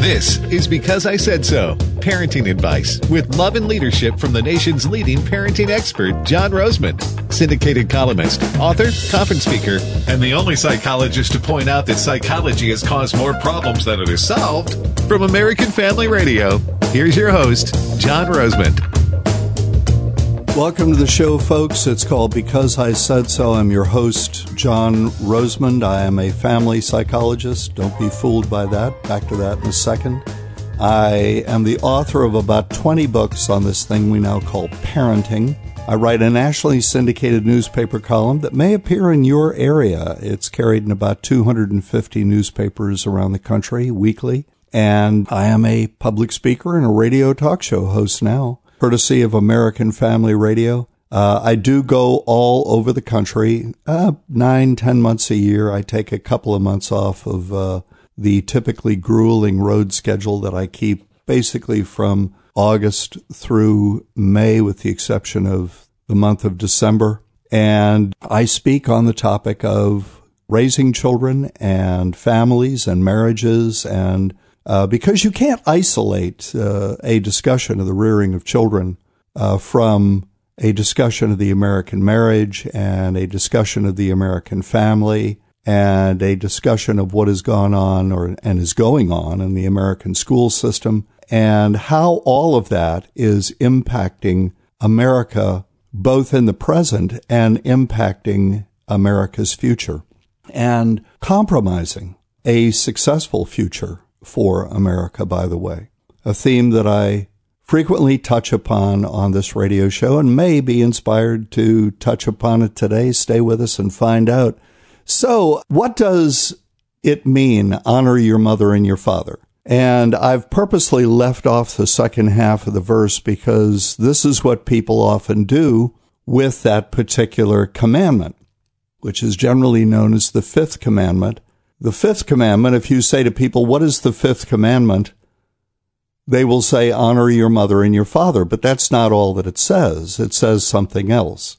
This is Because I Said So parenting advice with love and leadership from the nation's leading parenting expert, John Rosemond, syndicated columnist, author, conference speaker, and the only psychologist to point out that psychology has caused more problems than it has solved. From American Family Radio, here's your host, John Rosemond. Welcome to the show, folks. It's called Because I Said So. I'm your host, John Rosemond. I am a family psychologist. Don't be fooled by that. Back to that in a second. I am the author of about 20 books on this thing we now call parenting. I write a nationally syndicated newspaper column that may appear in your area. It's carried in about 250 newspapers around the country weekly. And I am a public speaker and a radio talk show host now courtesy of American Family Radio. Uh, I do go all over the country, uh, nine, ten months a year. I take a couple of months off of uh, the typically grueling road schedule that I keep basically from August through May, with the exception of the month of December. And I speak on the topic of raising children and families and marriages and uh, because you can't isolate uh, a discussion of the rearing of children uh, from a discussion of the American marriage and a discussion of the American family and a discussion of what has gone on or and is going on in the American school system and how all of that is impacting America both in the present and impacting America's future and compromising a successful future for America, by the way. A theme that I frequently touch upon on this radio show and may be inspired to touch upon it today. Stay with us and find out. So, what does it mean, honor your mother and your father? And I've purposely left off the second half of the verse because this is what people often do with that particular commandment, which is generally known as the fifth commandment. The fifth commandment, if you say to people, what is the fifth commandment? They will say, honor your mother and your father, but that's not all that it says. It says something else.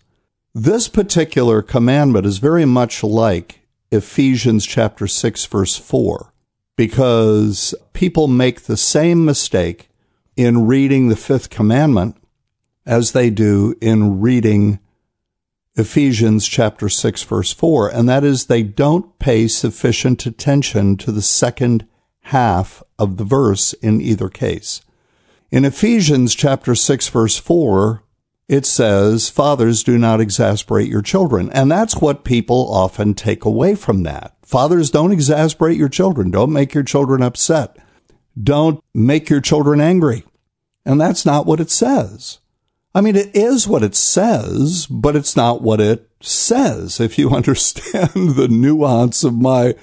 This particular commandment is very much like Ephesians chapter 6 verse 4 because people make the same mistake in reading the fifth commandment as they do in reading Ephesians chapter 6 verse 4, and that is they don't pay sufficient attention to the second half of the verse in either case. In Ephesians chapter 6 verse 4, it says, Fathers, do not exasperate your children. And that's what people often take away from that. Fathers, don't exasperate your children. Don't make your children upset. Don't make your children angry. And that's not what it says. I mean, it is what it says, but it's not what it says. If you understand the nuance of my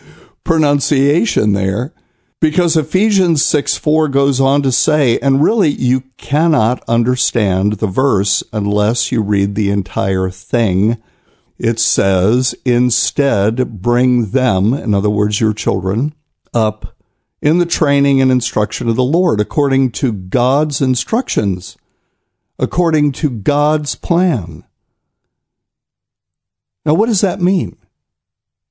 pronunciation there, because Ephesians 6 4 goes on to say, and really you cannot understand the verse unless you read the entire thing. It says, instead, bring them, in other words, your children, up in the training and instruction of the Lord according to God's instructions according to God's plan. Now, what does that mean?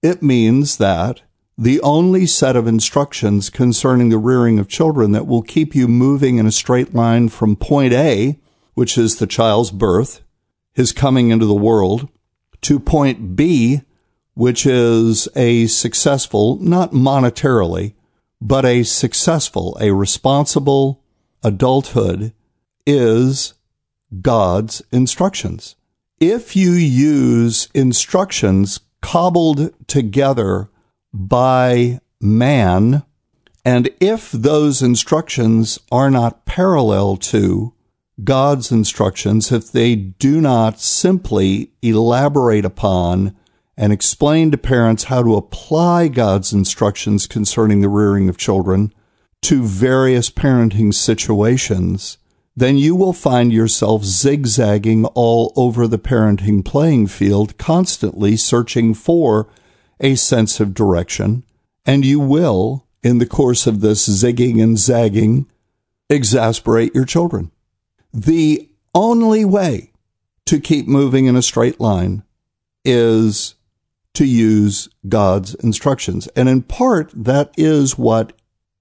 It means that the only set of instructions concerning the rearing of children that will keep you moving in a straight line from point A, which is the child's birth, his coming into the world, to point B, which is a successful, not monetarily, but a successful, a responsible adulthood, is God's instructions. If you use instructions cobbled together by man, and if those instructions are not parallel to God's instructions, if they do not simply elaborate upon and explain to parents how to apply God's instructions concerning the rearing of children to various parenting situations, then you will find yourself zigzagging all over the parenting playing field, constantly searching for a sense of direction. And you will, in the course of this zigging and zagging, exasperate your children. The only way to keep moving in a straight line is to use God's instructions. And in part, that is what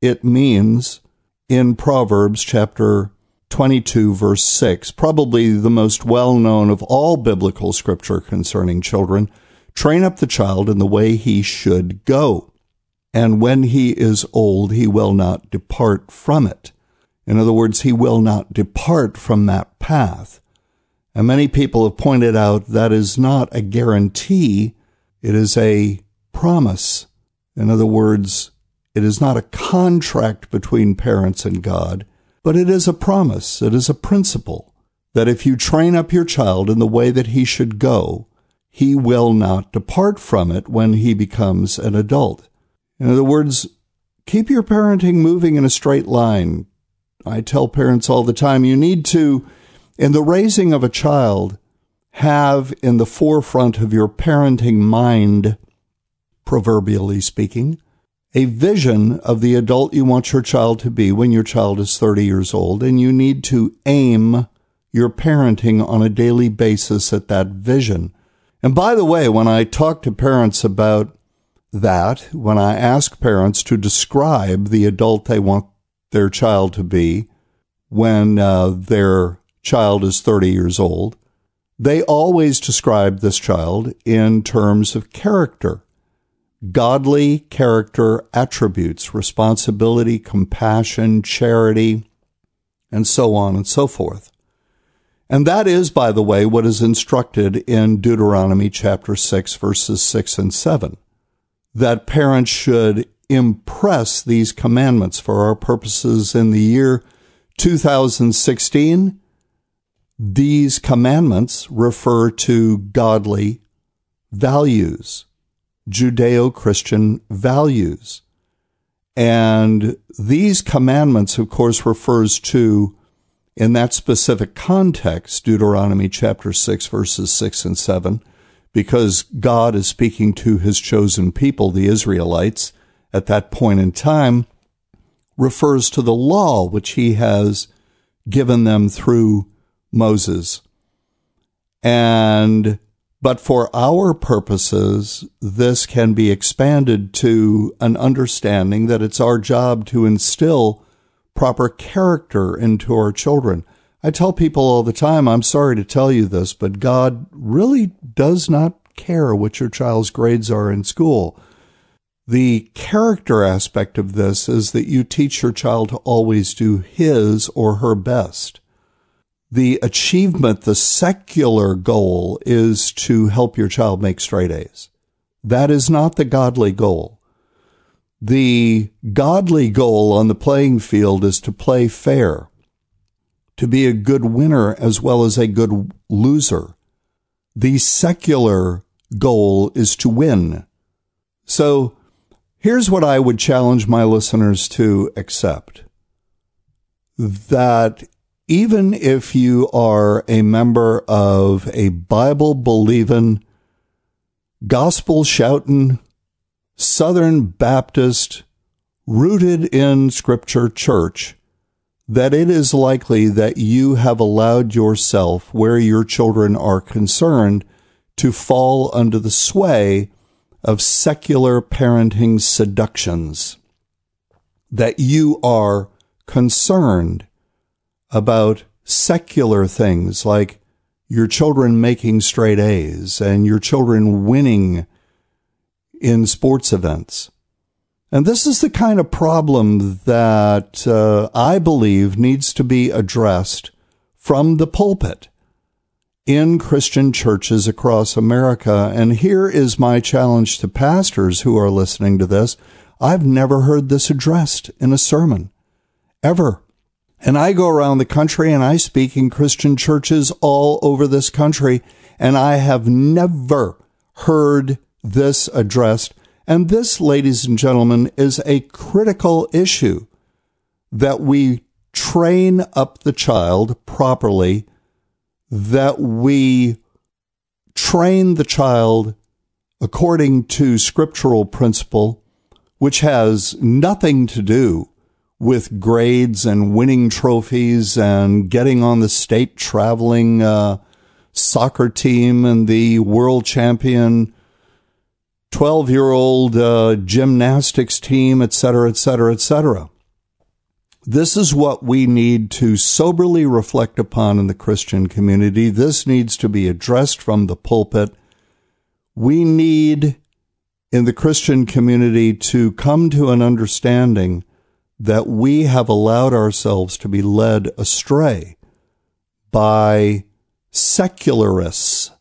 it means in Proverbs chapter 22, verse 6, probably the most well known of all biblical scripture concerning children. Train up the child in the way he should go, and when he is old, he will not depart from it. In other words, he will not depart from that path. And many people have pointed out that is not a guarantee, it is a promise. In other words, it is not a contract between parents and God, but it is a promise, it is a principle that if you train up your child in the way that he should go, he will not depart from it when he becomes an adult. In other words, keep your parenting moving in a straight line. I tell parents all the time, you need to, in the raising of a child, have in the forefront of your parenting mind, proverbially speaking, a vision of the adult you want your child to be when your child is 30 years old, and you need to aim your parenting on a daily basis at that vision. And by the way, when I talk to parents about that, when I ask parents to describe the adult they want their child to be when uh, their child is 30 years old, they always describe this child in terms of character godly character attributes, responsibility, compassion, charity, and so on and so forth. And that is, by the way, what is instructed in Deuteronomy chapter 6, verses 6 and 7. That parents should impress these commandments for our purposes in the year 2016. These commandments refer to godly values Judeo Christian values. And these commandments, of course, refers to, in that specific context, Deuteronomy chapter 6, verses 6 and 7, because God is speaking to his chosen people, the Israelites, at that point in time, refers to the law which he has given them through Moses. And but for our purposes, this can be expanded to an understanding that it's our job to instill proper character into our children. I tell people all the time, I'm sorry to tell you this, but God really does not care what your child's grades are in school. The character aspect of this is that you teach your child to always do his or her best the achievement, the secular goal is to help your child make straight A's. That is not the godly goal. The godly goal on the playing field is to play fair, to be a good winner as well as a good loser. The secular goal is to win. So here's what I would challenge my listeners to accept. That even if you are a member of a Bible believing, gospel shouting, Southern Baptist, rooted in Scripture church, that it is likely that you have allowed yourself, where your children are concerned, to fall under the sway of secular parenting seductions. That you are concerned about secular things like your children making straight A's and your children winning in sports events. And this is the kind of problem that uh, I believe needs to be addressed from the pulpit in Christian churches across America. And here is my challenge to pastors who are listening to this. I've never heard this addressed in a sermon, ever. And I go around the country and I speak in Christian churches all over this country, and I have never heard this addressed. And this, ladies and gentlemen, is a critical issue that we train up the child properly, that we train the child according to scriptural principle, which has nothing to do with grades and winning trophies and getting on the state traveling uh, soccer team and the world champion 12 year old uh, gymnastics team, et cetera, et cetera, et cetera. This is what we need to soberly reflect upon in the Christian community. This needs to be addressed from the pulpit. We need in the Christian community to come to an understanding that we have allowed ourselves to be led astray by secularists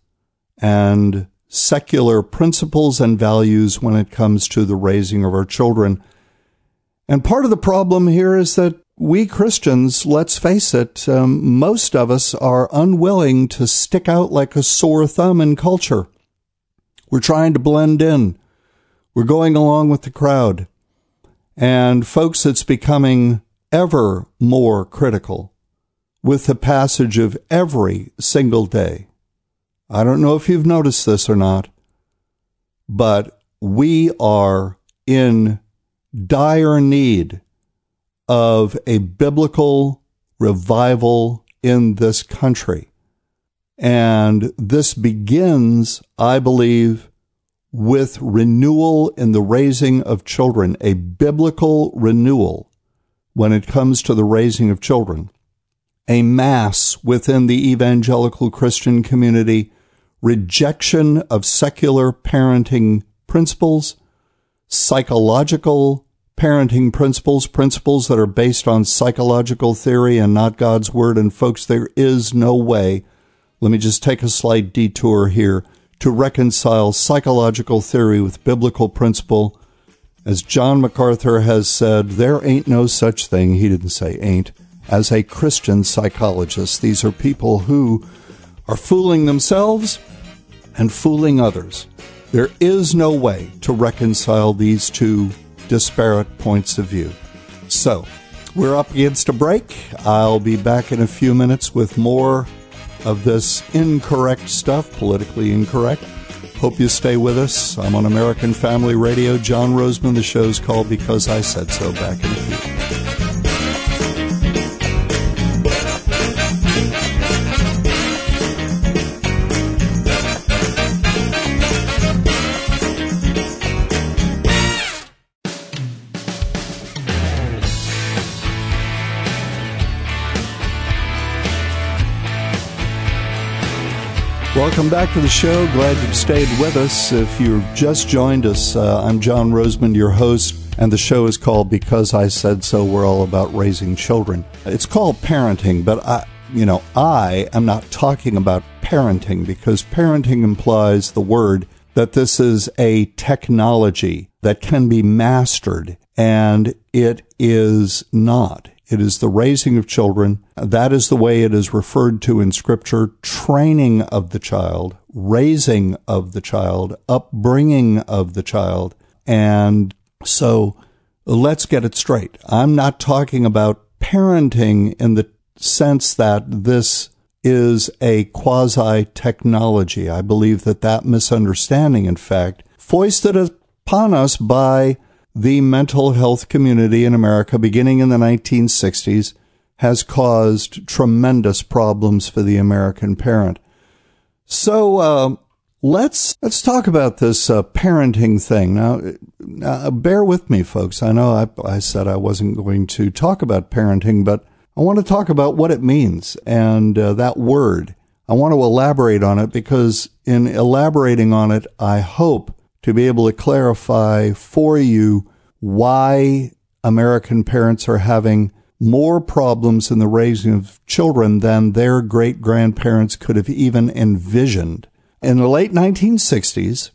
and secular principles and values when it comes to the raising of our children. And part of the problem here is that we Christians, let's face it, um, most of us are unwilling to stick out like a sore thumb in culture. We're trying to blend in. We're going along with the crowd. And folks, it's becoming ever more critical with the passage of every single day. I don't know if you've noticed this or not, but we are in dire need of a biblical revival in this country. And this begins, I believe, with renewal in the raising of children, a biblical renewal when it comes to the raising of children, a mass within the evangelical Christian community, rejection of secular parenting principles, psychological parenting principles, principles that are based on psychological theory and not God's word. And folks, there is no way. Let me just take a slight detour here to reconcile psychological theory with biblical principle. As John MacArthur has said, there ain't no such thing, he didn't say ain't, as a Christian psychologist. These are people who are fooling themselves and fooling others. There is no way to reconcile these two disparate points of view. So, we're up against a break. I'll be back in a few minutes with more of this incorrect stuff, politically incorrect. Hope you stay with us. I'm on American Family Radio. John Rosemond. The show's called Because I Said So. Back in a few. Welcome back to the show. Glad you've stayed with us. If you've just joined us, uh, I'm John Rosemond, your host, and the show is called Because I Said So. We're all about raising children. It's called parenting, but I, you know, I am not talking about parenting because parenting implies the word that this is a technology that can be mastered, and it is not. It is the raising of children. That is the way it is referred to in scripture. Training of the child, raising of the child, upbringing of the child. And so let's get it straight. I'm not talking about parenting in the sense that this is a quasi technology. I believe that that misunderstanding, in fact, foisted upon us by the mental health community in America, beginning in the 1960s, has caused tremendous problems for the American parent. So uh, let's let's talk about this uh, parenting thing now. Uh, bear with me, folks. I know I, I said I wasn't going to talk about parenting, but I want to talk about what it means and uh, that word. I want to elaborate on it because in elaborating on it, I hope to be able to clarify for you why American parents are having more problems in the raising of children than their great grandparents could have even envisioned. In the late 1960s,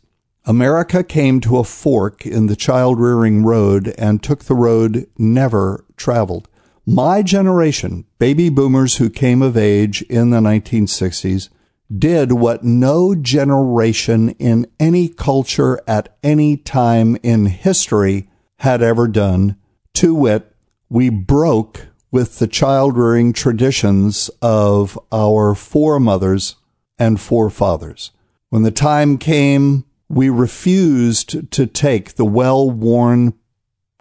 America came to a fork in the child rearing road and took the road never traveled. My generation, baby boomers who came of age in the 1960s, did what no generation in any culture at any time in history had ever done. To wit, we broke with the child rearing traditions of our foremothers and forefathers. When the time came, we refused to take the well worn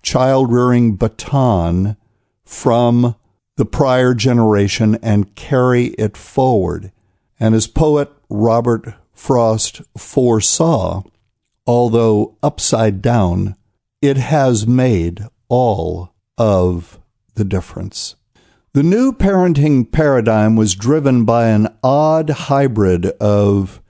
child rearing baton from the prior generation and carry it forward. And as poet Robert Frost foresaw, although upside down, it has made all of the difference. The new parenting paradigm was driven by an odd hybrid of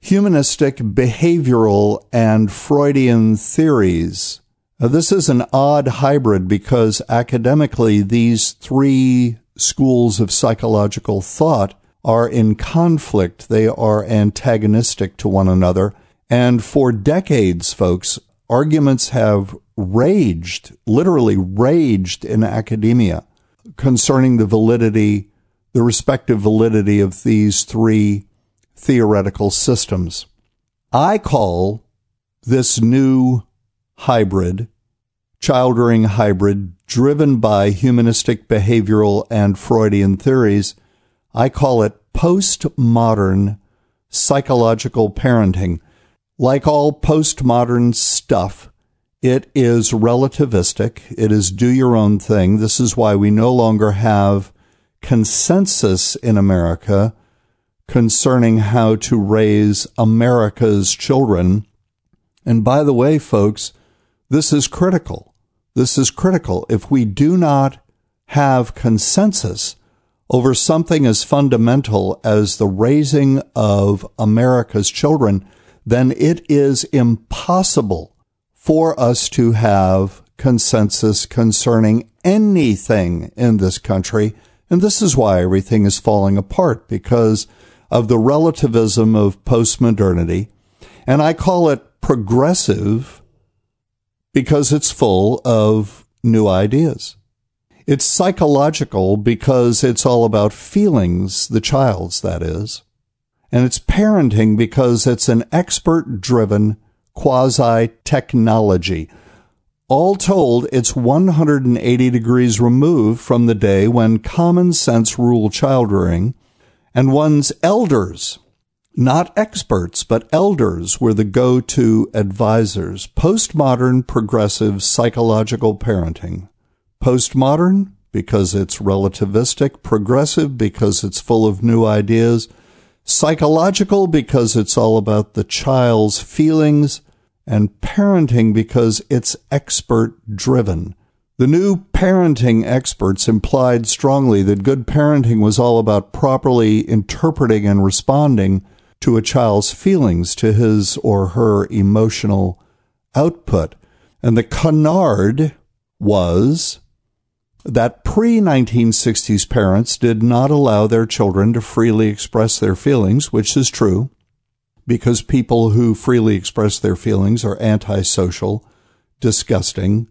humanistic, behavioral, and Freudian theories. Now, this is an odd hybrid because academically, these three schools of psychological thought are in conflict. They are antagonistic to one another. And for decades, folks, arguments have raged, literally raged in academia concerning the validity, the respective validity of these three theoretical systems. I call this new hybrid, child rearing hybrid, driven by humanistic behavioral and Freudian theories, I call it postmodern psychological parenting. Like all postmodern stuff, it is relativistic. It is do your own thing. This is why we no longer have consensus in America concerning how to raise America's children. And by the way, folks, this is critical. This is critical. If we do not have consensus over something as fundamental as the raising of America's children, then it is impossible for us to have consensus concerning anything in this country. And this is why everything is falling apart because of the relativism of postmodernity. And I call it progressive because it's full of new ideas. It's psychological because it's all about feelings, the child's, that is. And it's parenting because it's an expert driven quasi technology. All told, it's 180 degrees removed from the day when common sense ruled child rearing and one's elders, not experts, but elders were the go-to advisors. Postmodern progressive psychological parenting. Postmodern because it's relativistic, progressive because it's full of new ideas, psychological because it's all about the child's feelings, and parenting because it's expert driven. The new parenting experts implied strongly that good parenting was all about properly interpreting and responding to a child's feelings, to his or her emotional output. And the canard was that pre 1960s parents did not allow their children to freely express their feelings, which is true because people who freely express their feelings are antisocial, disgusting.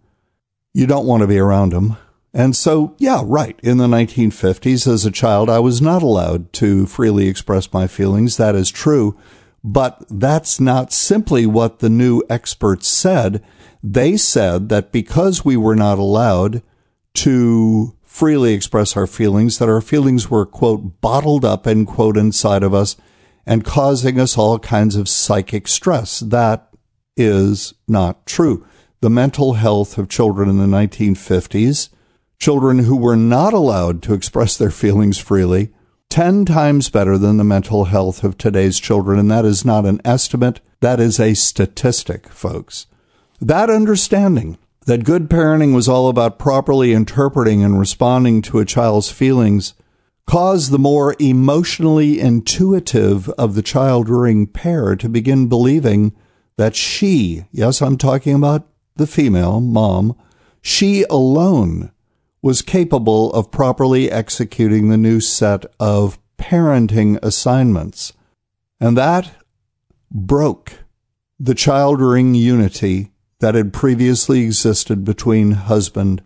You don't want to be around them. And so, yeah, right. In the 1950s, as a child, I was not allowed to freely express my feelings. That is true. But that's not simply what the new experts said. They said that because we were not allowed to freely express our feelings, that our feelings were, quote, bottled up, end quote, inside of us and causing us all kinds of psychic stress. That is not true. The mental health of children in the 1950s, children who were not allowed to express their feelings freely, 10 times better than the mental health of today's children. And that is not an estimate. That is a statistic, folks. That understanding that good parenting was all about properly interpreting and responding to a child's feelings caused the more emotionally intuitive of the child rearing pair to begin believing that she, yes, I'm talking about the female mom, she alone was capable of properly executing the new set of parenting assignments. And that broke the child rearing unity that had previously existed between husband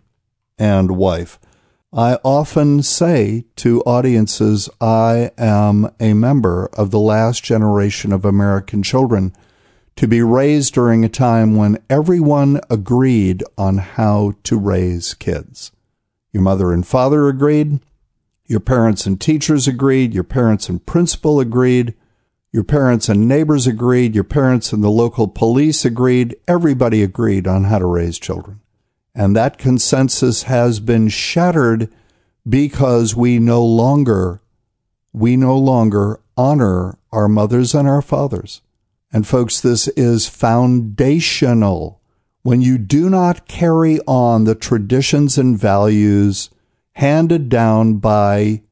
and wife. I often say to audiences, I am a member of the last generation of American children to be raised during a time when everyone agreed on how to raise kids. Your mother and father agreed. Your parents and teachers agreed. Your parents and principal agreed. Your parents and neighbors agreed. Your parents and the local police agreed. Everybody agreed on how to raise children. And that consensus has been shattered because we no longer, we no longer honor our mothers and our fathers. And folks, this is foundational. When you do not carry on the traditions and values handed down by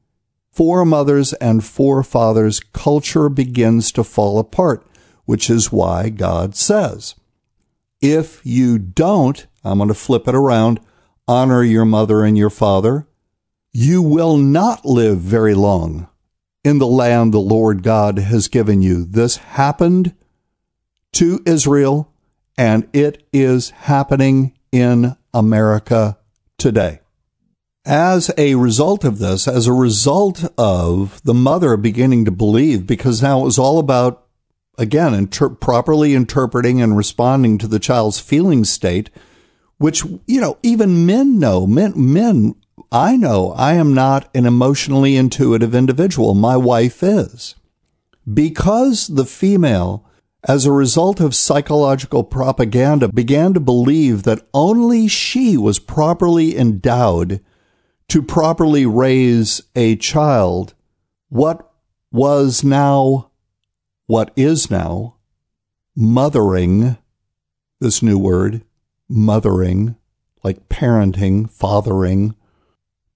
foremothers and forefathers, culture begins to fall apart, which is why God says, if you don't, I'm going to flip it around, honor your mother and your father, you will not live very long in the land the Lord God has given you. This happened to Israel, and it is happening in America today. As a result of this, as a result of the mother beginning to believe, because now it was all about, again, inter- properly interpreting and responding to the child's feeling state, which, you know, even men know. Men, men, I know I am not an emotionally intuitive individual. My wife is. Because the female as a result of psychological propaganda, began to believe that only she was properly endowed to properly raise a child. What was now, what is now, mothering, this new word, mothering, like parenting, fathering,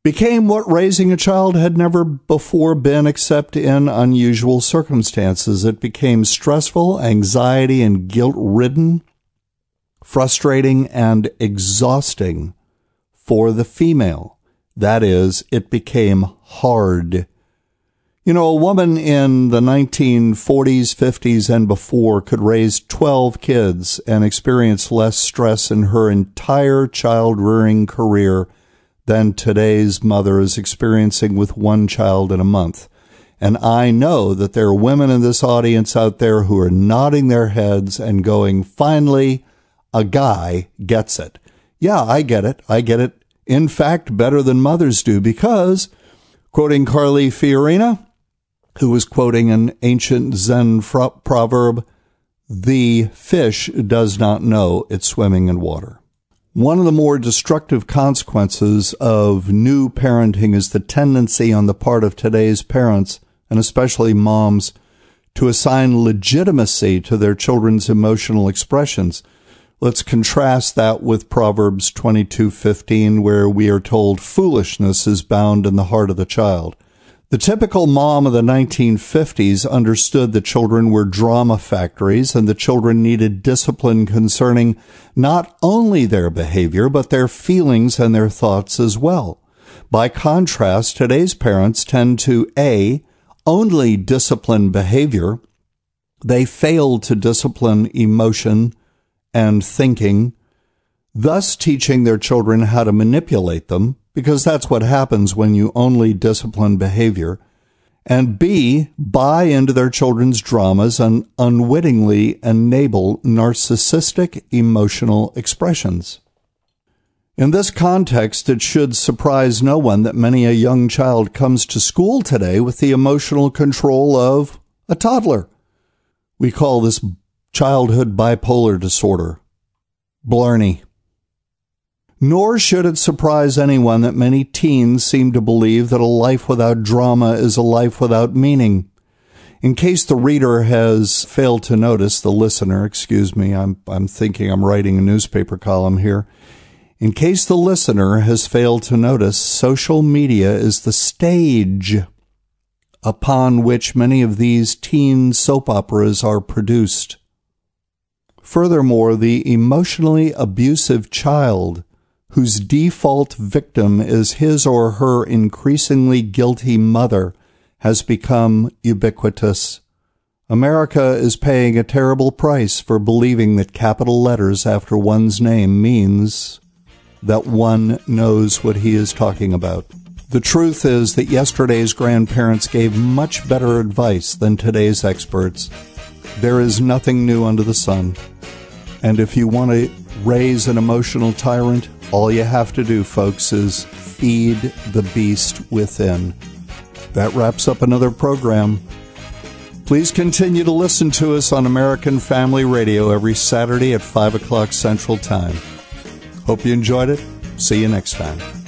became what raising a child had never before been except in unusual circumstances. It became stressful, anxiety and guilt ridden, frustrating and exhausting for the female. That is, it became hard. You know, a woman in the 1940s, 50s, and before could raise 12 kids and experience less stress in her entire child rearing career than today's mother is experiencing with one child in a month. And I know that there are women in this audience out there who are nodding their heads and going, finally, a guy gets it. Yeah, I get it. I get it. In fact, better than mothers do because, quoting Carly Fiorina, who was quoting an ancient Zen proverb, the fish does not know it's swimming in water. One of the more destructive consequences of new parenting is the tendency on the part of today's parents, and especially moms, to assign legitimacy to their children's emotional expressions. Let's contrast that with Proverbs 22:15 where we are told foolishness is bound in the heart of the child. The typical mom of the 1950s understood that children were drama factories and the children needed discipline concerning not only their behavior, but their feelings and their thoughts as well. By contrast, today's parents tend to A, only discipline behavior. They fail to discipline emotion and thinking, thus teaching their children how to manipulate them because that's what happens when you only discipline behavior. And B, buy into their children's dramas and unwittingly enable narcissistic emotional expressions. In this context, it should surprise no one that many a young child comes to school today with the emotional control of a toddler. We call this childhood bipolar disorder. Blarney. Nor should it surprise anyone that many teens seem to believe that a life without drama is a life without meaning. In case the reader has failed to notice, the listener, excuse me, I'm, I'm thinking I'm writing a newspaper column here. In case the listener has failed to notice, social media is the stage upon which many of these teen soap operas are produced. Furthermore, the emotionally abusive child whose default victim is his or her increasingly guilty mother, has become ubiquitous. America is paying a terrible price for believing that capital letters after one's name means that one knows what he is talking about. The truth is that yesterday's grandparents gave much better advice than today's experts. There is nothing new under the sun. And if you want to raise an emotional tyrant, all you have to do, folks, is feed the beast within. That wraps up another program. Please continue to listen to us on American Family Radio every Saturday at 5 o'clock Central Time. Hope you enjoyed it. See you next time.